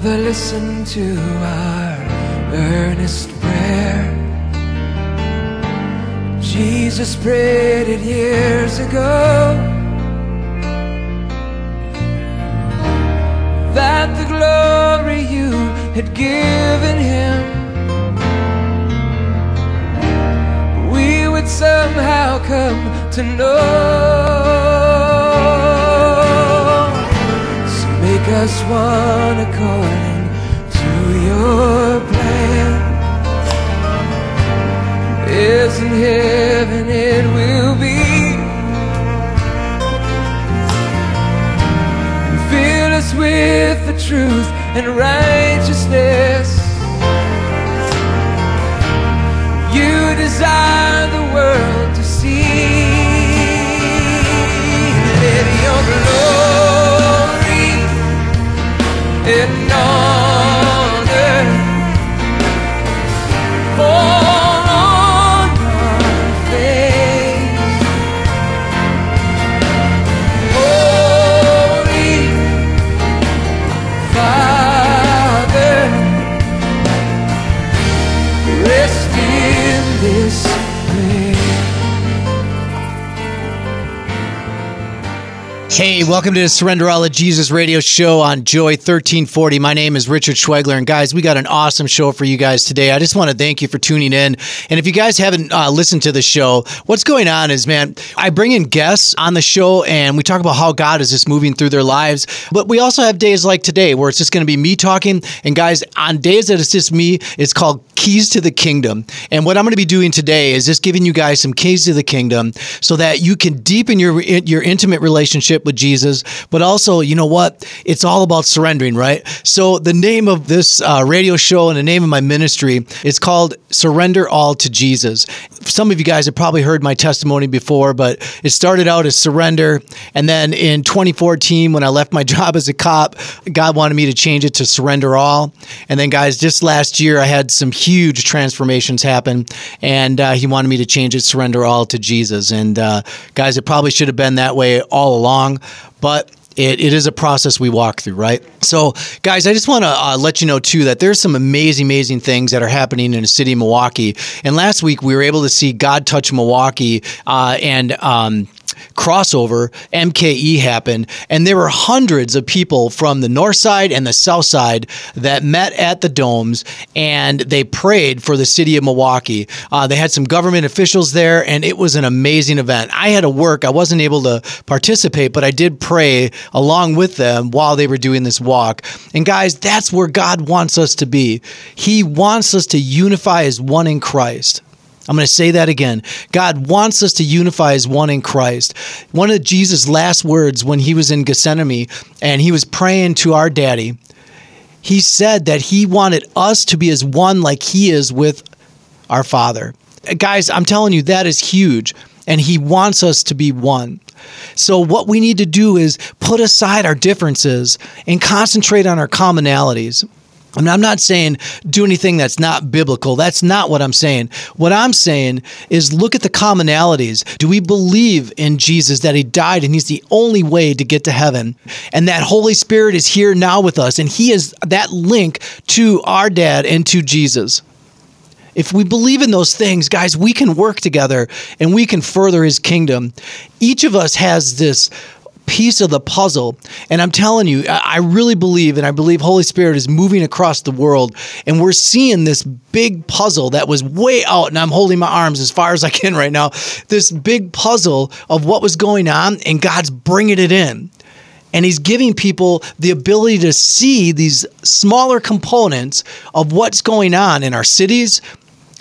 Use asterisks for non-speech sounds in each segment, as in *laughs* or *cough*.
Father, listen to our earnest prayer. Jesus prayed it years ago that the glory you had given him we would somehow come to know. Us one according to your plan. Is in heaven it will be. Fill us with the truth and righteousness. You desire Hey, welcome to the Surrender All of Jesus radio show on Joy 1340. My name is Richard Schwegler, and guys, we got an awesome show for you guys today. I just want to thank you for tuning in. And if you guys haven't uh, listened to the show, what's going on is, man, I bring in guests on the show and we talk about how God is just moving through their lives. But we also have days like today where it's just going to be me talking. And guys, on days that it's just me, it's called Keys to the Kingdom. And what I'm going to be doing today is just giving you guys some keys to the kingdom so that you can deepen your your intimate relationship with Jesus, but also, you know what? It's all about surrendering, right? So the name of this uh, radio show and the name of my ministry is called Surrender All to Jesus. Some of you guys have probably heard my testimony before, but it started out as surrender, and then in 2014, when I left my *laughs* job as a cop, God wanted me to change it to surrender all. And then, guys, just last year, I had some huge transformations happen, and uh, He wanted me to change it, surrender all to Jesus. And uh, guys, it probably should have been that way all along, but it, it is a process we walk through, right? So, guys, I just want to uh, let you know too that there's some amazing, amazing things that are happening in the city of Milwaukee. And last week we were able to see God touch Milwaukee uh, and. Um, crossover MKE happened, and there were hundreds of people from the north side and the south side that met at the domes and they prayed for the city of Milwaukee. Uh, they had some government officials there, and it was an amazing event. I had to work, I wasn't able to participate, but I did pray along with them while they were doing this walk. And guys, that's where God wants us to be. He wants us to unify as one in Christ. I'm going to say that again. God wants us to unify as one in Christ. One of Jesus' last words when he was in Gethsemane and he was praying to our daddy, he said that he wanted us to be as one like he is with our Father. Guys, I'm telling you, that is huge. And he wants us to be one. So, what we need to do is put aside our differences and concentrate on our commonalities. Mean, I'm not saying do anything that's not biblical. That's not what I'm saying. What I'm saying is look at the commonalities. Do we believe in Jesus that he died and he's the only way to get to heaven? And that Holy Spirit is here now with us and he is that link to our dad and to Jesus. If we believe in those things, guys, we can work together and we can further his kingdom. Each of us has this piece of the puzzle. And I'm telling you, I really believe, and I believe Holy Spirit is moving across the world, and we're seeing this big puzzle that was way out, and I'm holding my arms as far as I can right now. This big puzzle of what was going on, and God's bringing it in. And he's giving people the ability to see these smaller components of what's going on in our cities,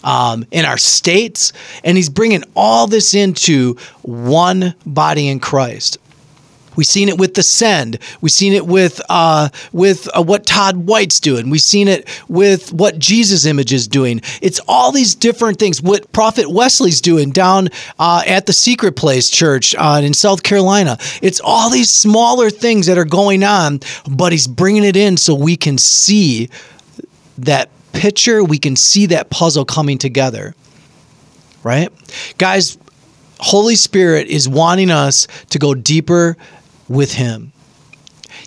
um, in our states, and he's bringing all this into one body in Christ. We've seen it with the Send. We've seen it with uh, with uh, what Todd White's doing. We've seen it with what Jesus Image is doing. It's all these different things. What Prophet Wesley's doing down uh, at the Secret Place Church uh, in South Carolina. It's all these smaller things that are going on, but he's bringing it in so we can see that picture. We can see that puzzle coming together. Right, guys. Holy Spirit is wanting us to go deeper with Him.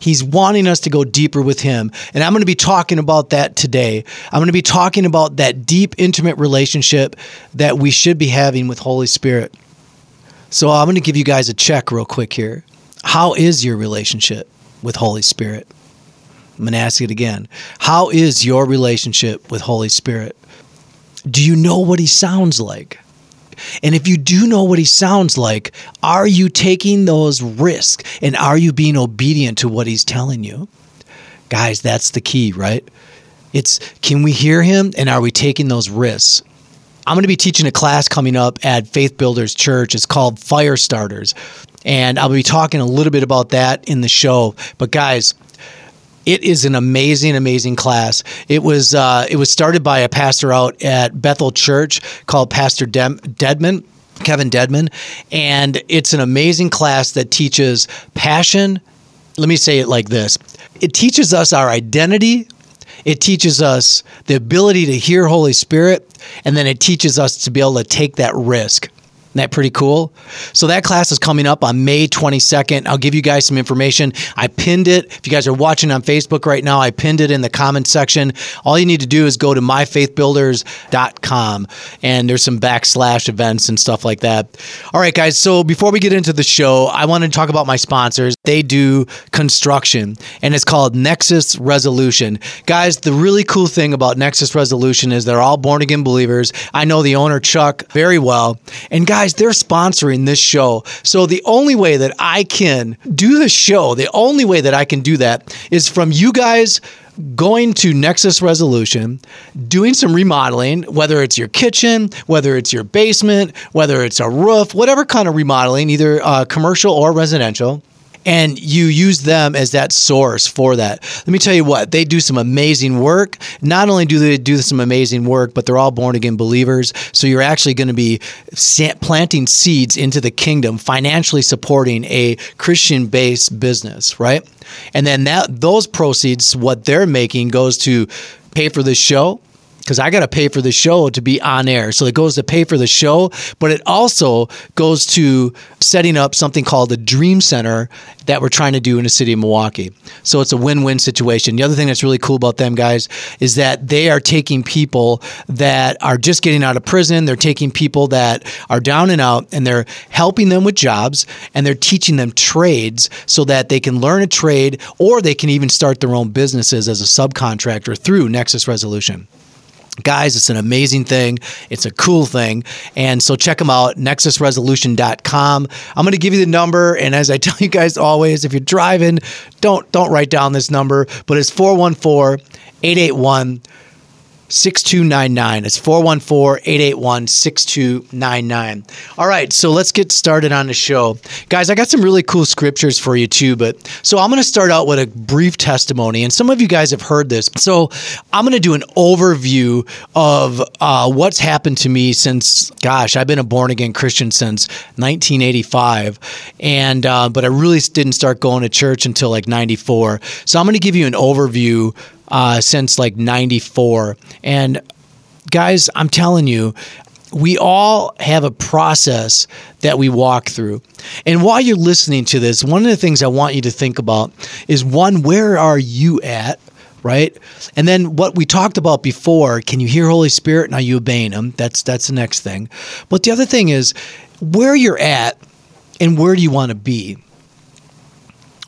He's wanting us to go deeper with Him. And I'm going to be talking about that today. I'm going to be talking about that deep, intimate relationship that we should be having with Holy Spirit. So I'm going to give you guys a check real quick here. How is your relationship with Holy Spirit? I'm going to ask it again. How is your relationship with Holy Spirit? Do you know what He sounds like? And if you do know what he sounds like, are you taking those risks and are you being obedient to what he's telling you? Guys, that's the key, right? It's can we hear him and are we taking those risks? I'm going to be teaching a class coming up at Faith Builders Church. It's called Fire Starters. And I'll be talking a little bit about that in the show. But guys, it is an amazing, amazing class. It was uh, it was started by a pastor out at Bethel Church called Pastor Dem- Dedmon. Kevin Dedmon, and it's an amazing class that teaches passion. Let me say it like this it teaches us our identity, it teaches us the ability to hear Holy Spirit, and then it teaches us to be able to take that risk. Isn't that pretty cool? So that class is coming up on May 22nd. I'll give you guys some information. I pinned it. If you guys are watching on Facebook right now, I pinned it in the comments section. All you need to do is go to myfaithbuilders.com and there's some backslash events and stuff like that. All right, guys. So before we get into the show, I want to talk about my sponsors. They do construction and it's called Nexus Resolution. Guys, the really cool thing about Nexus Resolution is they're all born again believers. I know the owner, Chuck, very well. And guys, guys, they're sponsoring this show. So the only way that I can do the show, the only way that I can do that is from you guys going to Nexus Resolution, doing some remodeling, whether it's your kitchen, whether it's your basement, whether it's a roof, whatever kind of remodeling, either uh, commercial or residential and you use them as that source for that. Let me tell you what, they do some amazing work. Not only do they do some amazing work, but they're all born again believers. So you're actually going to be planting seeds into the kingdom, financially supporting a Christian based business, right? And then that those proceeds, what they're making goes to pay for the show, because I got to pay for the show to be on air. So it goes to pay for the show, but it also goes to setting up something called the Dream Center that we're trying to do in the city of Milwaukee. So it's a win win situation. The other thing that's really cool about them, guys, is that they are taking people that are just getting out of prison, they're taking people that are down and out, and they're helping them with jobs and they're teaching them trades so that they can learn a trade or they can even start their own businesses as a subcontractor through Nexus Resolution. Guys, it's an amazing thing. It's a cool thing. And so check them out, nexusresolution.com. I'm going to give you the number. And as I *laughs* tell you guys always, if you're driving, don't, don't write down this number, but it's 414 881 6299. It's 414 881 6299. All right, so let's get started on the show. Guys, I got some really cool scriptures for you too, but so I'm going to start out with a brief testimony, and some of you guys have heard this. So I'm going to do an overview of uh, what's happened to me since, gosh, I've been a born again Christian since 1985, and uh, but I really didn't start going to church until like 94. So I'm going to give you an overview uh, since like 94. And guys, I'm telling you, we all have a process that we walk through. And while you're listening to this, one of the things I want you to think about is one, where are you at? Right? And then what we talked about before, can you hear Holy Spirit are you obeying him? That's that's the next thing. But the other thing is where you're at and where do you want to be?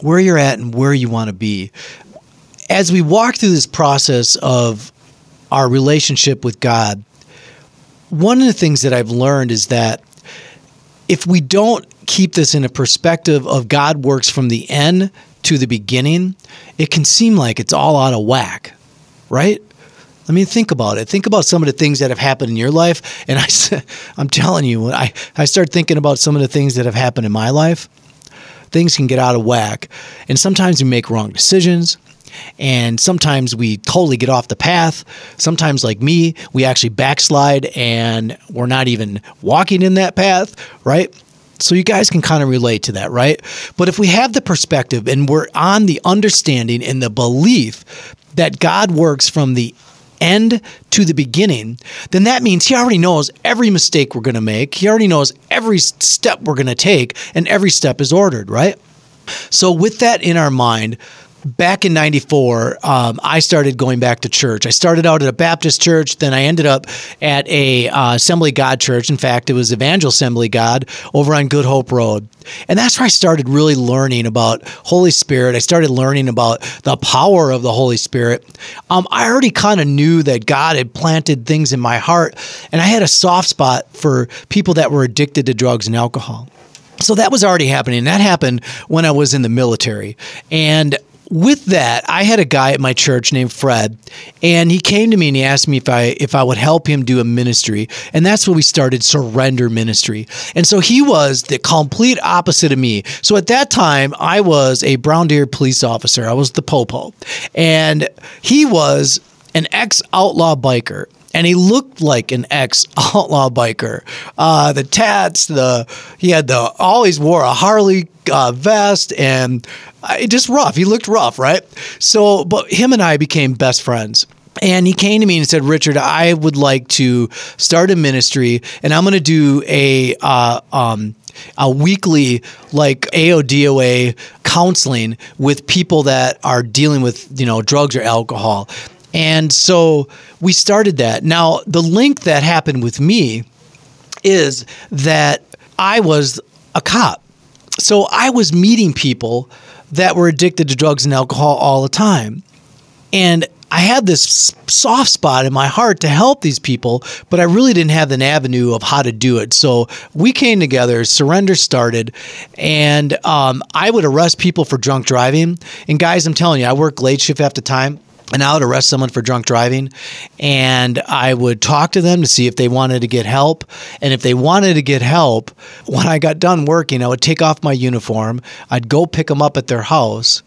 Where you're at and where you want to be as we walk through this process of our relationship with God, one of the things that I've learned is that if we don't keep this in a perspective of God works from the end to the beginning, it can seem like it's all out of whack, right? I mean, think about it. Think about some of the things that have happened in your life. And I, *laughs* I'm telling you, when I, I start thinking about some of the things that have happened in my life, things can get out of whack. And sometimes we make wrong decisions. And sometimes we totally get off the path. Sometimes, like me, we actually backslide and we're not even walking in that path, right? So you guys can kind of relate to that, right? But if we have the perspective and we're on the understanding and the belief that God works from the end to the beginning, then that means he already knows every mistake we're going to make. He already knows every step we're going to take, and every step is ordered, right? So, with that in our mind, back in 94 um, i started going back to church. I started out at a baptist church then i ended up at a uh, assembly god church. In fact it was evangel assembly god over on good hope road. And that's where i started really learning about holy spirit. I started learning about the power of the holy spirit. Um, i already kind of knew that god had planted things in my heart and i had a soft spot for people that were addicted to drugs and alcohol. So that was already happening. That happened when I was in the military. And with that, I had a guy at my church named Fred, and he came to me and he asked me if I if I would help him do a ministry, and that's when we started Surrender Ministry. And so he was the complete opposite of me. So at that time, I was a Brown Deer police officer. I was the popo, and he was an ex outlaw biker and he looked like an ex outlaw biker. Uh, the tats, the he had the always wore a Harley uh, vest, and uh, just rough. He looked rough, right? So, but him and I became best friends. And he came to me and said, Richard, I would like to start a ministry, and I'm going to do a uh, um, a weekly like AODA counseling with people that are dealing with you know drugs or alcohol. And so we started that. Now, the link that happened with me is that I was a cop. So I was meeting people that were addicted to drugs and alcohol all the time. And I had this soft spot in my heart to help these people, but I really didn't have an avenue of how to do it. So we came together, surrender started, and um, I would arrest people for drunk driving. And guys, I'm telling you, I work late shift after time and I would arrest someone for drunk driving and I would talk to them to see if they wanted to get help. And if they wanted to get help, when I got done working, I would take off my uniform, I'd go pick them up at their house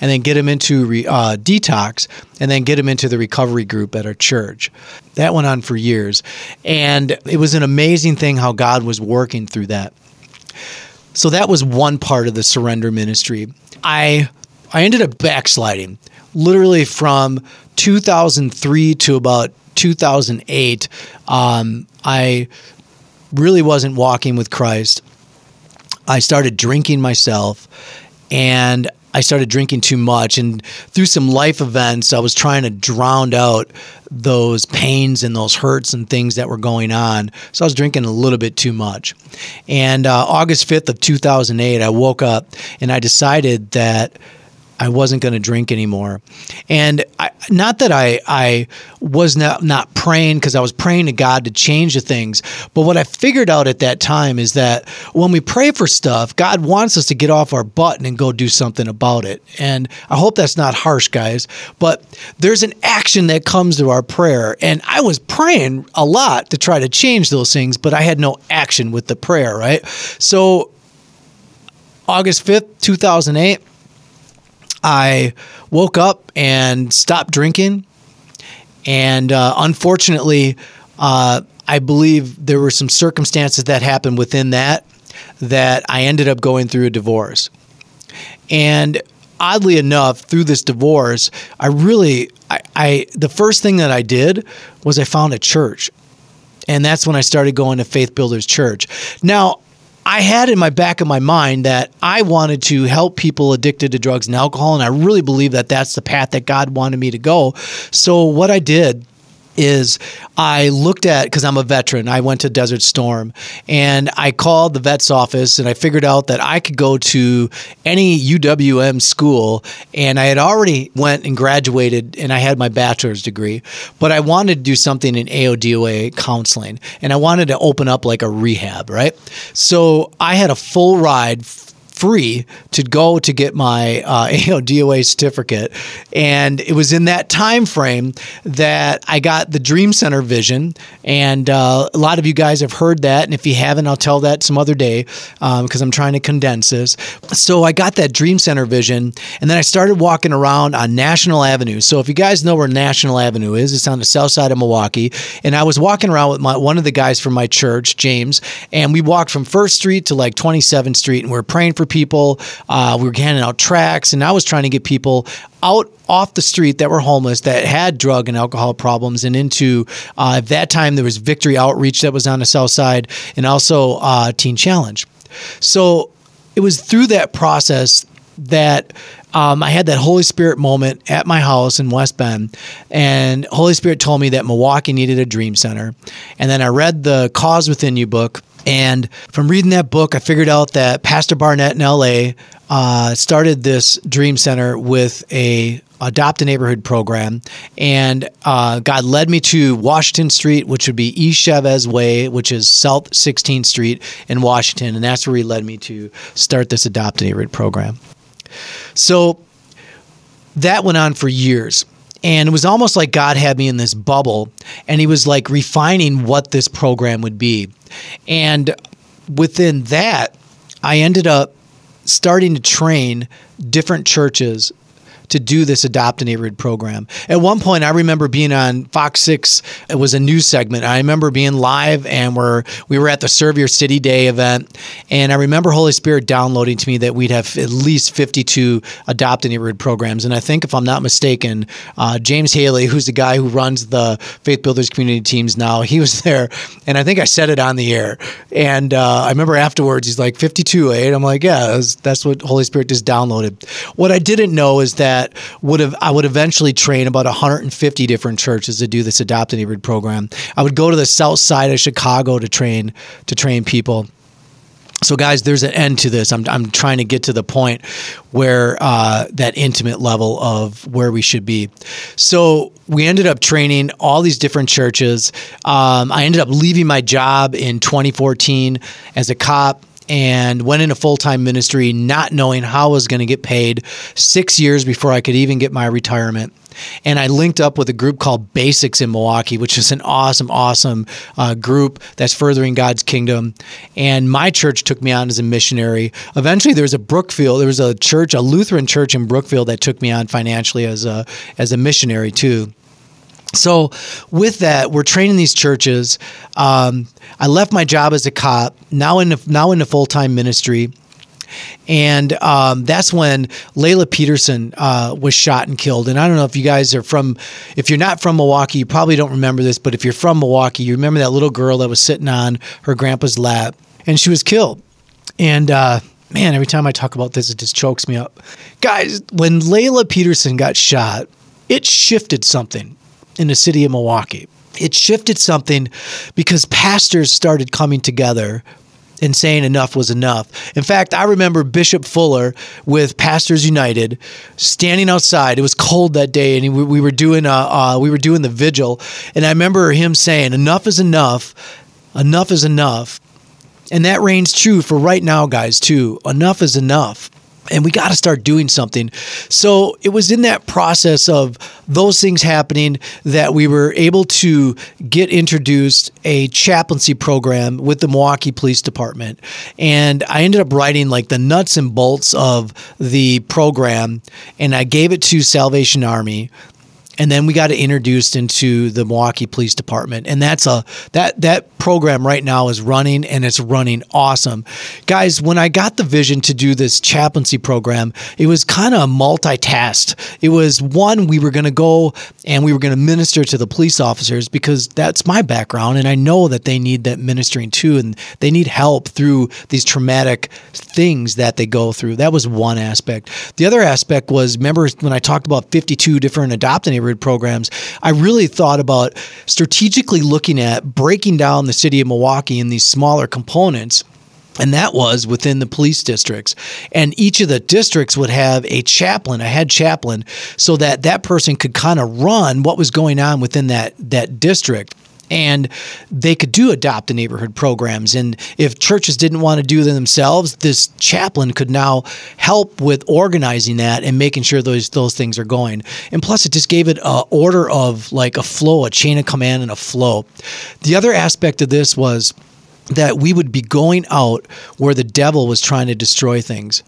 and then get them into re, uh, detox and then get them into the recovery group at our church. That went on for years. And it was an amazing thing how God was working through that. So that was one part of the surrender ministry. I I ended up backsliding literally from 2003 to about 2008, um, I really wasn't walking with Christ. I started drinking myself and I started drinking too much. And through some life events, I was trying to drown out those pains and those hurts and things that were going on. So I was drinking a little bit too much. And uh, August 5th of 2008, I woke up and I decided that I wasn't going to drink anymore. And I, not that I I was not not praying because I was praying to God to change the things, but what I figured out at that time is that when we pray for stuff, God wants us to get off our button and go do something about it. And I hope that's not harsh, guys, but there's an action that comes to our prayer. And I was praying a lot to try to change those things, but I had no action with the prayer, right? So August 5th, 2008 I woke up and stopped drinking. And uh, unfortunately, uh, I believe there were some circumstances that happened within that that I ended up going through a divorce. And oddly enough, through this divorce, I really, I, I the first thing that I did was I found a church. And that's when I started going to Faith Builders Church. Now, I had in my back of my mind that I wanted to help people addicted to drugs and alcohol, and I really believe that that's the path that God wanted me to go. So what I did is I looked at because I'm a veteran. I went to Desert Storm and I called the vet's office and I figured out that I could go to any UWM school and I had already went and graduated and I had my bachelor's degree, but I wanted to do something in AODA counseling and I wanted to open up like a rehab, right? So I had a full ride free to go to get my uh, *laughs* AODA certificate, and it was in that time frame that I got the Dream Center vision. And uh, a lot of you guys have heard that, and if you haven't, I'll tell that some other day because um, I'm trying to condense this. So I got that Dream Center vision, and then I started walking around on National Avenue. So if you guys know where National Avenue is, it's on the south side of Milwaukee. And I was walking around with my, one of the guys from my church, James, and we walked from First Street to like 27th Street, and we are praying for for people. Uh, we were handing out tracts, and I was trying to get people out off the street that were homeless that had drug and alcohol problems and into uh, at that time there was victory outreach that was on the south side and also uh, teen challenge so it was through that process that um, I had that Holy Spirit moment at my house in West Bend, and Holy Spirit told me that Milwaukee needed a dream center. And then I read the Cause Within You book. And from reading that book, I figured out that Pastor Barnett in LA uh, started this dream center with a adopt a neighborhood program, and uh, God led me to Washington Street, which would be East Chavez Way, which is South 16th Street in Washington, and that's where He led me to start this adopt a neighborhood program. So that went on for years. And it was almost like God had me in this bubble and he was like refining what this program would be. And within that, I ended up starting to train different churches to do this adopt a neighborhood program. At one point, I remember being on Fox Six. It was a news segment. I remember being live, and we're we were at the Serve Your City Day event, and I remember Holy Spirit downloading to me that we'd have at least fifty-two adopt a neighborhood programs. And I think, if I'm not mistaken, uh, James Haley, who's the guy who runs the Faith Builders community teams now, he was *laughs* there, and I think I said it on the air. And uh, I remember afterwards, he's like fifty-two, eh? And I'm like, yeah, that's what Holy Spirit just downloaded. What I didn't know is that that would have I would eventually train about 150 different churches to do this adopt a neighborhood program. I would go to the south side of Chicago to train to train people. So, guys, there's an end to this. I'm, I'm trying to get to the point where uh, that intimate level of where we should be. So, we ended up training all these different churches. Um, I ended up leaving my job in 2014 as a cop and went into full time ministry, not knowing how I was going to get paid six years before I could even get my retirement. And I linked up with a group called Basics in Milwaukee, which is an awesome, awesome uh, group that's furthering God's kingdom. And my church took me on as a missionary. Eventually, there was a Brookfield, there was a church, a Lutheran church in Brookfield that took me on financially as a as a missionary too. So, with that, we're training these churches. Um, I left my job as a cop, now in now in the full time ministry, and um, that's when Laylah Petersen uh, was shot and killed. And I don't know if you guys are from, if you're not from Milwaukee, you probably don't remember this, but if you're from Milwaukee, you remember that little girl that was sitting on her grandpa's lap, and she was killed. And uh, man, every time I talk about this, it just chokes me up, guys. When Laylah Petersen got shot, it shifted something in the city of Milwaukee. It shifted something because pastors started coming together and saying enough was enough. In fact, I remember Bishop Fuller with Pastors United standing outside. It was cold that day, and we, were doing a, uh, we were doing the vigil, and I remember him saying, "Enough is enough. Enough is enough." And that reigns true for right now, guys. Too. Enough is enough and we got to start doing something. So it was in that process of those things happening that we were able to get introduced a chaplaincy program with the Milwaukee Police Department. And I ended up writing like the nuts and bolts of the program and I gave it to Salvation Army and then we got introduced into the Milwaukee Police Department, and that's a that that program right now is running and it's running awesome, guys. When I got the vision to do this chaplaincy program, it was kind of multitasked. It was one we were going to go and we were going to minister to the police officers because that's my background, and I know that they need that ministering too, and they need help through these traumatic things that they go through. That was one aspect. The other aspect was remember when I talked about fifty two different adopted programs, I really thought about strategically looking at breaking down the city of Milwaukee in these smaller components. And that was within the police districts. And each of the districts would have a chaplain, a head chaplain, so that that person could kind of run what was going on within that, that district and they could do adopt a neighborhood programs. And if churches didn't want to do them themselves this chaplain could now help with organizing that and making sure those those things are going. And plus it just gave it a order of like a flow a chain of command and a flow. The other aspect of this was that we would be going out where the devil was trying to destroy things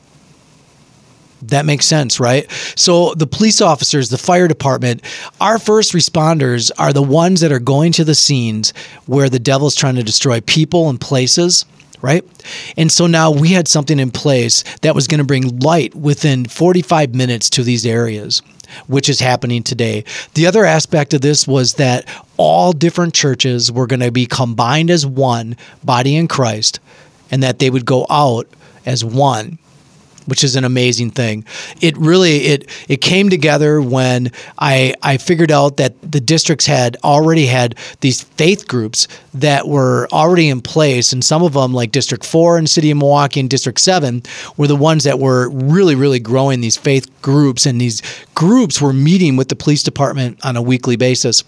that makes sense, right? So the police officers, the fire department, our first responders are the ones that are going to the scenes where the devil's trying to destroy people and places right? And so now we had something in place that was going to bring light within 45 minutes to these areas, which is happening today. The other aspect of this was that all different churches were going to be combined as one body in Christ and that they would go out as one which is an amazing thing. It really it it came together when I I figured out that the districts had already had these faith groups that were already in place, and some of them, like District Four in City of Milwaukee and District Seven, were the ones that were really really growing these faith groups, and these groups were meeting with the police department on a weekly basis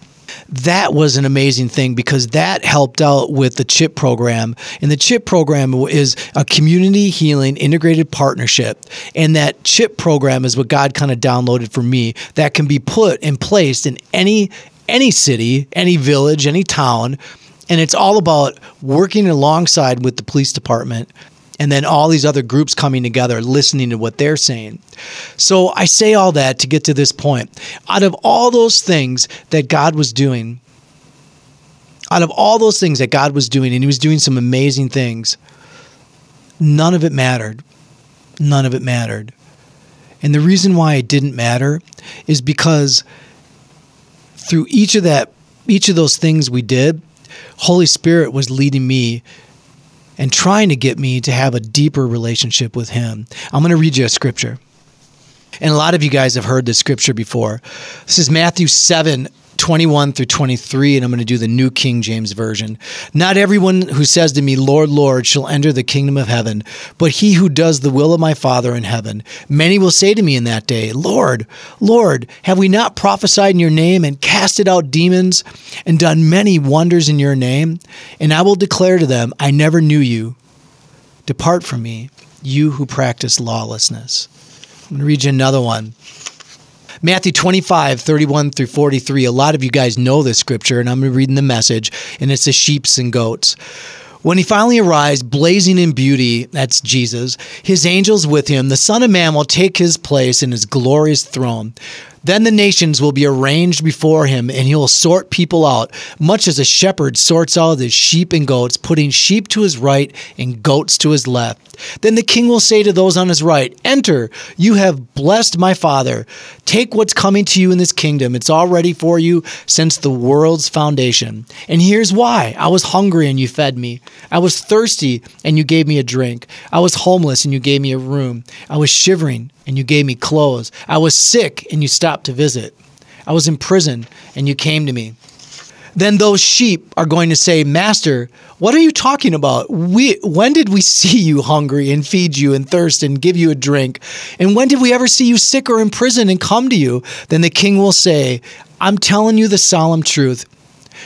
that was an amazing thing because that helped out with the CHIP program. And the CHIP program is a community healing integrated partnership. And that CHIP program is what God kind of downloaded for me that can be put and placed in any any city, any village, any town. And it's all about working alongside with the police department and then all these other groups coming together, listening to what they're saying. So I say all that to get to this point. Out of all those things that God was doing, out of all those things that God was doing, and He was doing some amazing things, none of it mattered. None of it mattered. And the reason why it didn't matter is because through each of that each of those things we did, Holy Spirit was leading me and trying to get me to have a deeper relationship with Him. I'm going to read you a scripture. And a lot of you guys have heard this scripture before. This is Matthew 7 21 through 23, and I'm going to do the New King James Version. Not everyone who says to me, Lord, Lord, shall enter the kingdom of heaven, but he who does the will of my Father in heaven. Many will say to me in that day, Lord, Lord, have we not prophesied in your name and casted out demons and done many wonders in your name? And I will declare to them, I never knew you. Depart from me, you who practice lawlessness. I'm going to read you another one. Matthew 25, 31 through 43. A lot of you guys know this scripture, and I'm reading the message, and it's the sheeps and goats. When he finally arrives, blazing in beauty, that's Jesus, his angels with him, the Son of Man will take his place in his glorious throne. Then the nations will be arranged before him, and he will sort people out, much as a shepherd sorts out his sheep and goats, putting sheep to his right and goats to his left. Then the king will say to those on his right, Enter, you have blessed my father. Take what's coming to you in this kingdom. It's all ready for you since the world's foundation. And here's why I was hungry and you fed me. I was thirsty and you gave me a drink. I was homeless and you gave me a room. I was shivering and you gave me clothes. I was sick and you stopped to visit. I was in prison and you came to me. Then those sheep are going to say, Master, what are you talking about? We, when did we *laughs* see you hungry and feed you and thirst and give you a drink? And when did we ever see you sick or in prison and come to you? Then the king will say, I'm telling you the solemn truth.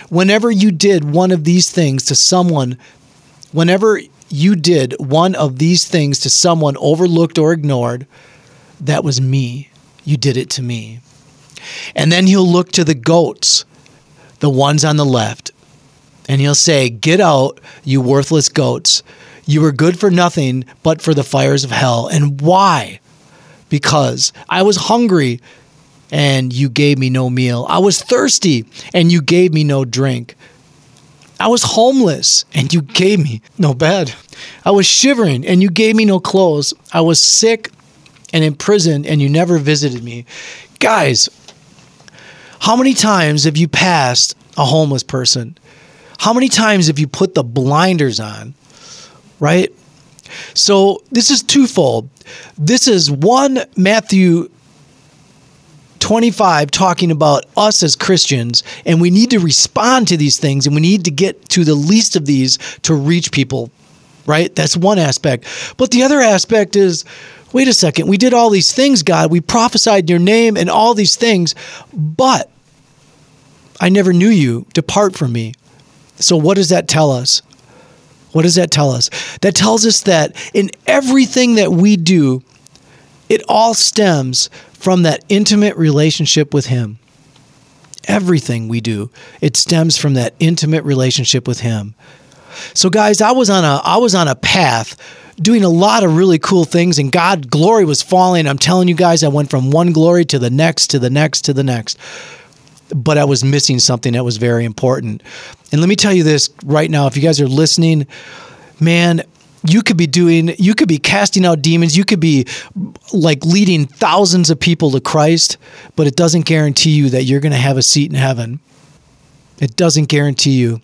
Whenever you did one of these things to someone, whenever you did one of these things to someone overlooked or ignored, that was me. You did it to me. And then he'll look to the goats, the ones on the left, and he'll say, Get out, you worthless goats. You were good for nothing but for the fires of hell. And why? Because I was hungry and you gave me no meal. I was thirsty and you gave me no drink. I was homeless and you gave me *laughs* no bed. I was shivering and you gave me no clothes. I was sick and in prison and you never visited me. Guys, how many times have you passed a homeless person? How many times have you put the blinders on? Right? So this is twofold. This is one, Matthew 25 talking about us as Christians, and we need to respond to these things, and we need to get to the least of these to reach people, right? That's one aspect. But the other aspect is wait a second, we did all these things, God. We prophesied your name and all these things, but I never knew you. Depart from me. So, what does that tell us? What does that tell us? That tells us that in everything that we do, it all stems from that intimate relationship with Him. Everything we do, it stems from that intimate relationship with Him. So, guys, I was on a I was on a path doing a lot of really cool things and God glory was falling. I'm telling you guys, I went from one glory to the next, to the next, to the next. But I was missing something that was very important. And let me tell you this right now if you guys are listening, man, you could be doing, you could be casting out demons, you could be like leading thousands of people to Christ, but it doesn't guarantee you that you're going to have a seat in heaven. It doesn't guarantee you.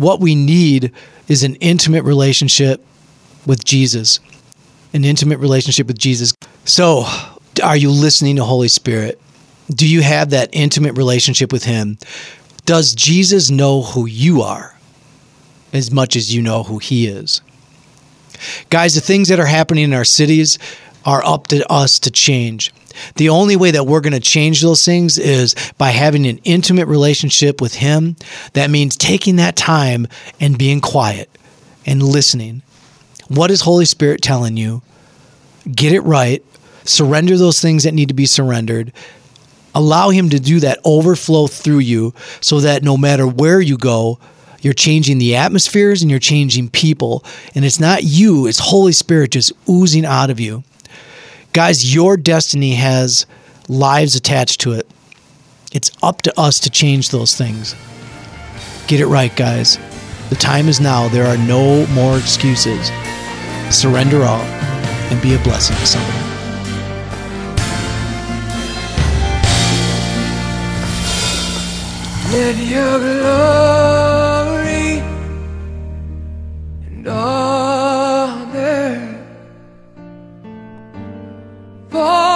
What we need is an intimate relationship with Jesus. an intimate relationship with Jesus. So, are you listening to Holy Spirit? Do you have that intimate relationship with Him? Does Jesus know who you are as much as you know who He is? Guys, the things that are happening in our cities are up to us to change. The only way that we're going to change those things is by having an intimate relationship with Him. That means taking that time and being quiet and listening. What is Holy Spirit telling you? Get it right. Surrender those things that need to be surrendered. Allow Him to do that overflow through you so that no matter where you go, you're changing the atmospheres and you're changing people. And it's not you, it's Holy Spirit just oozing out of you. Guys, your destiny has lives attached to it. It's up to us to change those things. Get it right, guys. The time is now. There are no more excuses. Surrender all and be a blessing to someone. Let your glory and honor fall